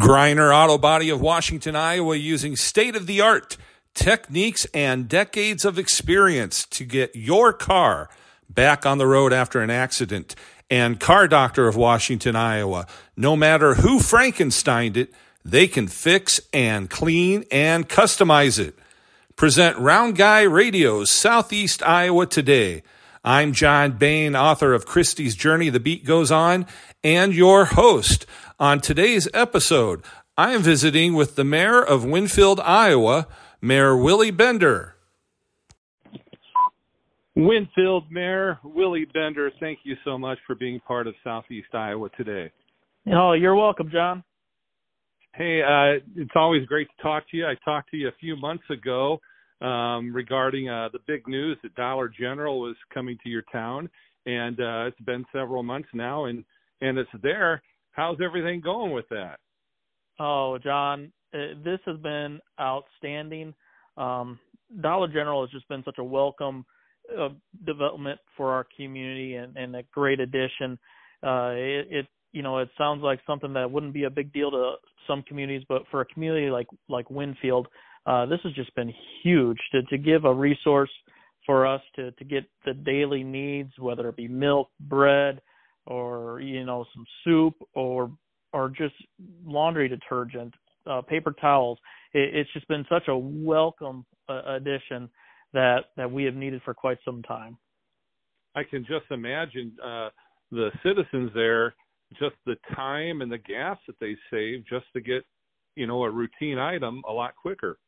Greiner Auto Body of Washington, Iowa, using state of the art techniques and decades of experience to get your car back on the road after an accident. And Car Doctor of Washington, Iowa, no matter who Frankensteined it, they can fix and clean and customize it. Present Round Guy Radio's Southeast Iowa Today. I'm John Bain, author of Christie's Journey, The Beat Goes On, and your host. On today's episode, I am visiting with the mayor of Winfield, Iowa, Mayor Willie Bender. Winfield Mayor Willie Bender, thank you so much for being part of Southeast Iowa today. Oh, you're welcome, John. Hey, uh, it's always great to talk to you. I talked to you a few months ago um, regarding uh, the big news that Dollar General was coming to your town, and uh, it's been several months now, and and it's there. How's everything going with that? Oh, John, uh, this has been outstanding. Um, Dollar General has just been such a welcome uh, development for our community and, and a great addition. Uh, it, it, you know, it sounds like something that wouldn't be a big deal to some communities, but for a community like like Winfield, uh, this has just been huge to to give a resource for us to to get the daily needs, whether it be milk, bread, or you know some soup or or just laundry detergent, uh, paper towels. It, it's just been such a welcome uh, addition that that we have needed for quite some time. I can just imagine uh, the citizens there, just the time and the gas that they save just to get, you know, a routine item a lot quicker.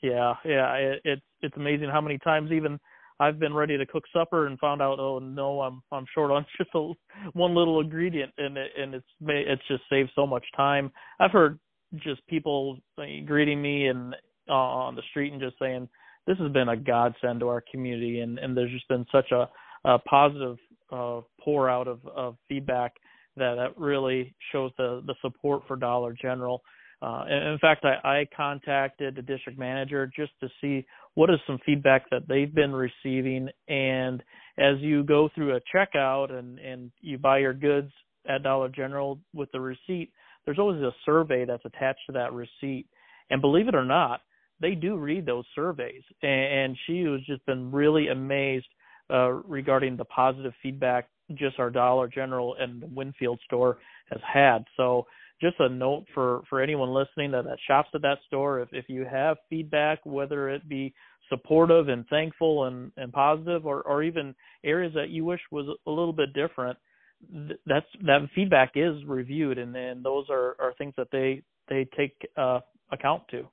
Yeah, yeah, it, it's it's amazing how many times even I've been ready to cook supper and found out, oh no, I'm I'm short on just a, one little ingredient, and it, and it's it's just saved so much time. I've heard just people greeting me and uh, on the street and just saying this has been a godsend to our community, and and there's just been such a, a positive uh, pour out of of feedback that that really shows the the support for Dollar General. Uh, in fact, I, I contacted the district manager just to see what is some feedback that they've been receiving. And as you go through a checkout and, and you buy your goods at Dollar General with the receipt, there's always a survey that's attached to that receipt. And believe it or not, they do read those surveys. And, she has just been really amazed uh, regarding the positive feedback just our Dollar General and the Winfield store has had. So just a note for for anyone listening that, that shops at that store if if you have feedback whether it be supportive and thankful and and positive or or even areas that you wish was a little bit different that's that feedback is reviewed and then those are are things that they they take uh account to.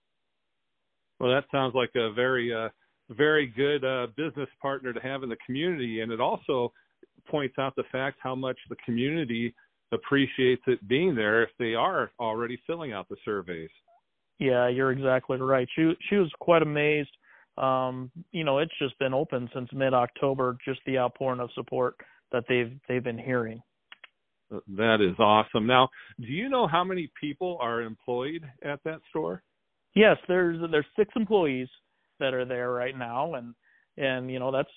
Well that sounds like a very uh very good uh business partner to have in the community and it also points out the fact how much the community appreciates it being there if they are already filling out the surveys. Yeah, you're exactly right. She she was quite amazed. Um, you know, it's just been open since mid October, just the outpouring of support that they've they've been hearing. That is awesome. Now, do you know how many people are employed at that store? Yes, there's there's six employees that are there right now and and you know that's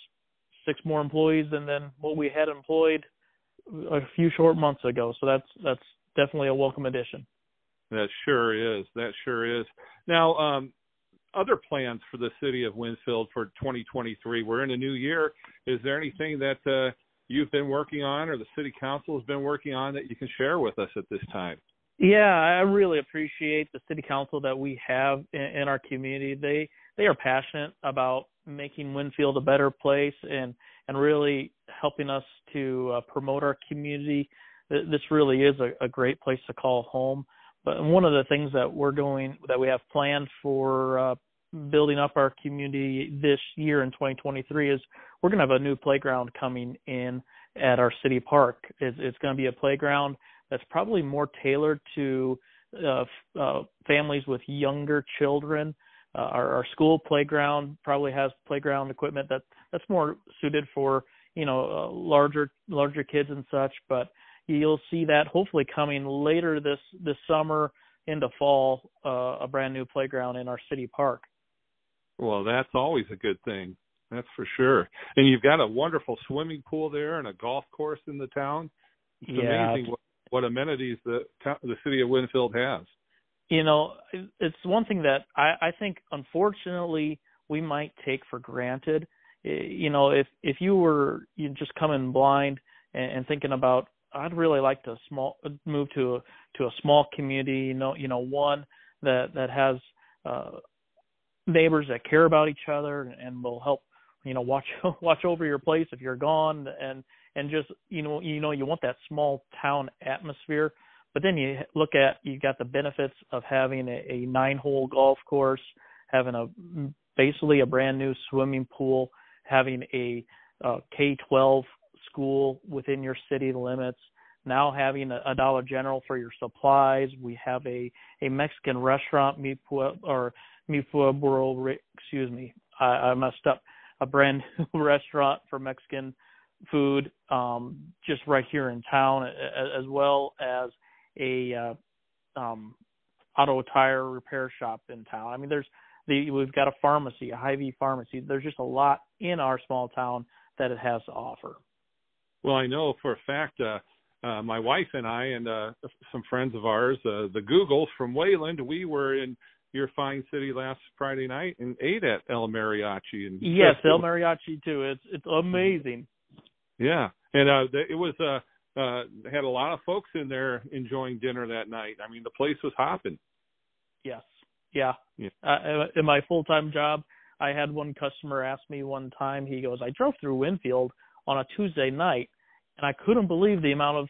six more employees than than what we had employed a few short months ago. So that's that's definitely a welcome addition. That sure is. That sure is. Now, um, other plans for the city of Winfield for 2023. We're in a new year. Is there anything that uh, you've been working on, or the city council has been working on, that you can share with us at this time? Yeah, I really appreciate the city council that we have in, in our community. They they are passionate about making Winfield a better place and and really helping us to uh, promote our community. This really is a, a great place to call home. But one of the things that we're going that we have planned for uh, building up our community this year in 2023 is we're going to have a new playground coming in at our city park. It's, it's going to be a playground that's probably more tailored to uh, uh, families with younger children uh, our, our school playground probably has playground equipment that that's more suited for you know uh, larger larger kids and such. But you'll see that hopefully coming later this this summer into fall uh, a brand new playground in our city park. Well, that's always a good thing. That's for sure. And you've got a wonderful swimming pool there and a golf course in the town. It's yeah. amazing what, what amenities the the city of Winfield has. you know, it's one thing that I, I think unfortunately we might take for granted. You know, if if you were you just coming blind and, and thinking about, I'd really like to small move to a to a small community. You know, you know, one that that has uh, neighbors that care about each other and will help you know watch watch over your place if you're gone and and just you know you know you want that small town atmosphere but then you look at you got the benefits of having a, a nine hole golf course having a basically a brand new swimming pool having a uh, K-12 school within your city limits now having a, a Dollar General for your supplies we have a a Mexican restaurant mi or mi pueblo excuse me I, I messed up a brand new restaurant for Mexican food um, just right here in town, as well as a uh, um, auto tire repair shop in town. I mean, there's the we've got a pharmacy, a Hy-Vee pharmacy. There's just a lot in our small town that it has to offer. Well, I know for a fact. Uh, uh, my wife and I and uh, some friends of ours, uh, the Googles from Wayland, we were in your fine city last Friday night and ate at El Mariachi. And yes, El Mariachi too. It's it's amazing. Yeah, and uh, it was uh, uh, had a lot of folks in there enjoying dinner that night. I mean, the place was hopping. Yes, yeah. yeah. Uh, in my full time job, I had one customer ask me one time. He goes, "I drove through Winfield on a Tuesday night, and I couldn't believe the amount of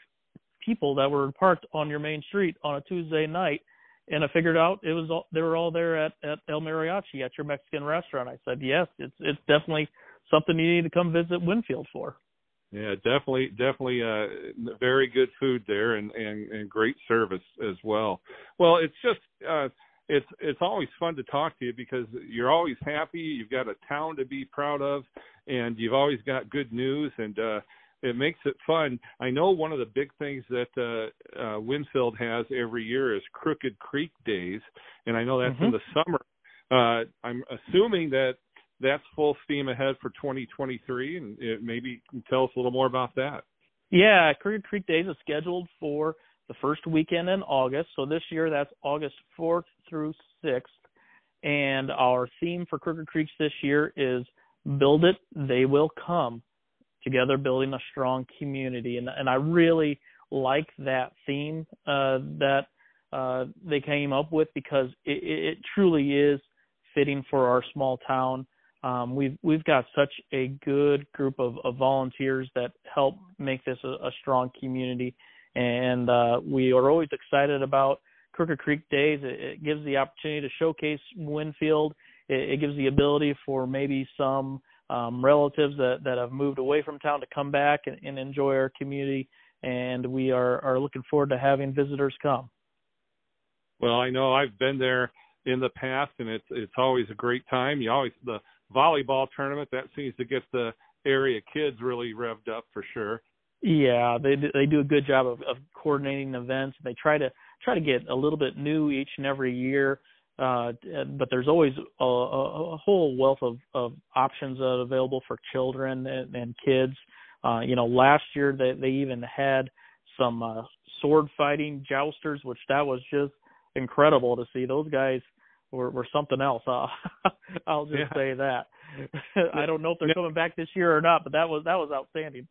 people that were parked on your main street on a Tuesday night." and I figured out it was all, they were all there at at El Mariachi at your Mexican restaurant. I said, yes, it's it's definitely something you need to come visit Winfield for. Yeah, definitely, definitely, uh, very good food there and, and and great service as well. Well, it's just uh, it's it's always fun to talk to you because you're always happy. You've got a town to be proud of, and you've always got good news and. uh it makes it fun. I know one of the big things that uh, uh, Winfield has every year is Crooked Creek Days, and I know that's mm-hmm. in the summer. Uh, I'm assuming that that's full steam ahead for 2023, and it, maybe tell us a little more about that. Yeah, Crooked Creek Days is scheduled for the first weekend in August. So this year that's August 4th through 6th. And our theme for Crooked Creeks this year is Build It, They Will Come together building a strong community and and I really like that theme uh, that uh, they came up with because it, it truly is fitting for our small town. Um, we've we've got such a good group of, of volunteers that help make this a, a strong community, and uh, we are always excited about Crooked Creek Days. It, it gives the opportunity to showcase Winfield. It, it gives the ability for maybe some um, relatives that, that have moved away from town to come back and, and enjoy our community. And we are, are looking forward to having visitors come. Well, I know I've been there in the past, and it's it's always a great time. You always the volleyball tournament that seems to get the area kids really revved up for sure. Yeah, they they do a good job of, of coordinating events. They try to try to get a little bit new each and every year uh, but there's always a, a, a whole wealth of, of options uh, available for children and, and kids. Uh, you know, last year they, they even had some uh, sword fighting jousters, which that was just incredible to see. Those guys were, were something else. Uh, I'll just yeah. say that. I don't know if they're coming back this year or not, but that was that was outstanding.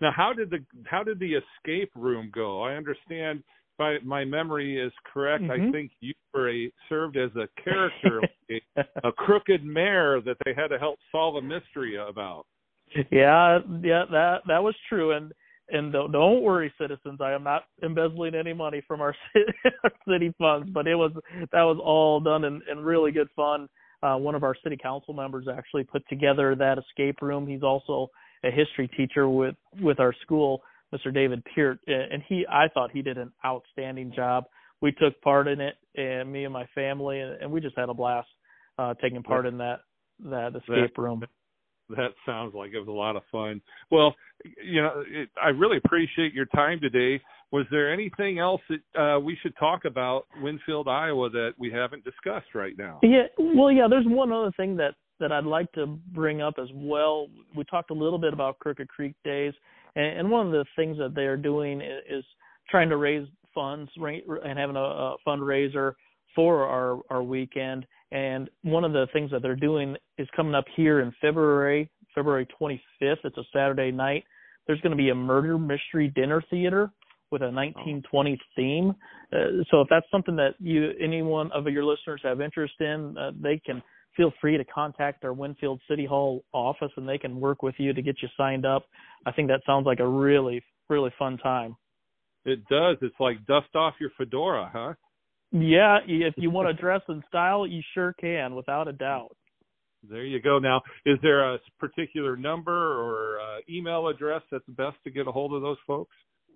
Now, how did the how did the escape room go? I understand if my memory is correct, mm-hmm. I think you were a, served as a character, a, a crooked mayor that they had to help solve a mystery about. Yeah, yeah, that that was true, and and don't, don't worry, citizens, I am not embezzling any money from our city, our city funds, but it was that was all done in, in really good fun. Uh, one of our city council members actually put together that escape room. He's also a history teacher with with our school Mr. David Peart, and he I thought he did an outstanding job. We took part in it, and me and my family, and, we just had a blast uh, taking part in that that escape that, room. That sounds like it was a lot of fun. Well, you know, it, I really appreciate your time today. Was there anything else that uh, we should talk about Winfield, Iowa, that we haven't discussed right now? Yeah, well, yeah. There's one other thing that that I'd like to bring up as well. We talked a little bit about Crooked Creek Days, and, and one of the things that they are doing is, is trying to raise funds and having a, a fundraiser for our our weekend. And one of the things that they're doing is coming up here in February, February 25th. It's a Saturday night. There's going to be a murder mystery dinner theater with a 1920s theme. Uh, so if that's something that you, any one of your listeners have interest in, uh, they can feel free to contact our Winfield City Hall office and they can work with you to get you signed up. I think that sounds like a really, really fun time. It does. It's like dust off your fedora, huh? Yeah, if you want to dress in style, you sure can, without a doubt. There you go. Now, is there a particular number or uh, email address that's best to get a hold of those folks?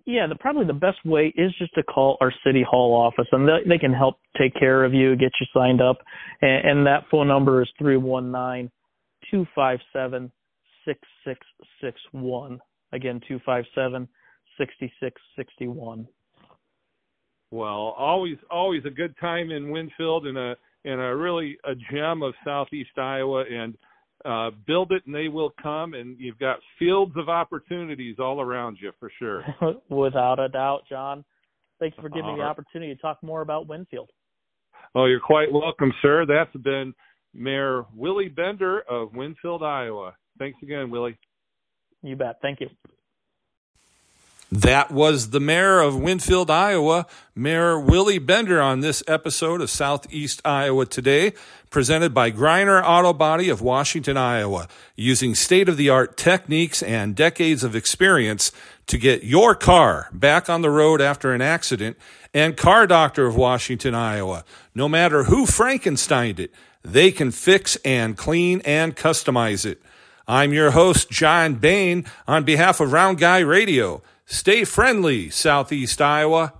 Yeah, the, probably the best way is just to call our city hall office, and they, they can help take care of you, get you signed up, and, and that phone number is three one nine two five seven six six six one. Again, two five seven sixty six sixty one. Well, always always a good time in Winfield and a and a really a gem of southeast Iowa and uh, build it and they will come and you've got fields of opportunities all around you for sure. Without a doubt, John. Thank you for giving me the opportunity to talk more about Winfield. Oh, you're quite welcome, sir. That's been Mayor Willie Bender of Winfield, Iowa. Thanks again, Willie. You bet. Thank you. That was the mayor of Winfield, Iowa, Mayor Willie Bender, on this episode of Southeast Iowa Today, presented by Greiner Auto Body of Washington, Iowa, using state of the art techniques and decades of experience to get your car back on the road after an accident, and Car Doctor of Washington, Iowa. No matter who Frankensteined it, they can fix and clean and customize it. I'm your host, John Bain, on behalf of Round Guy Radio. Stay friendly, Southeast Iowa.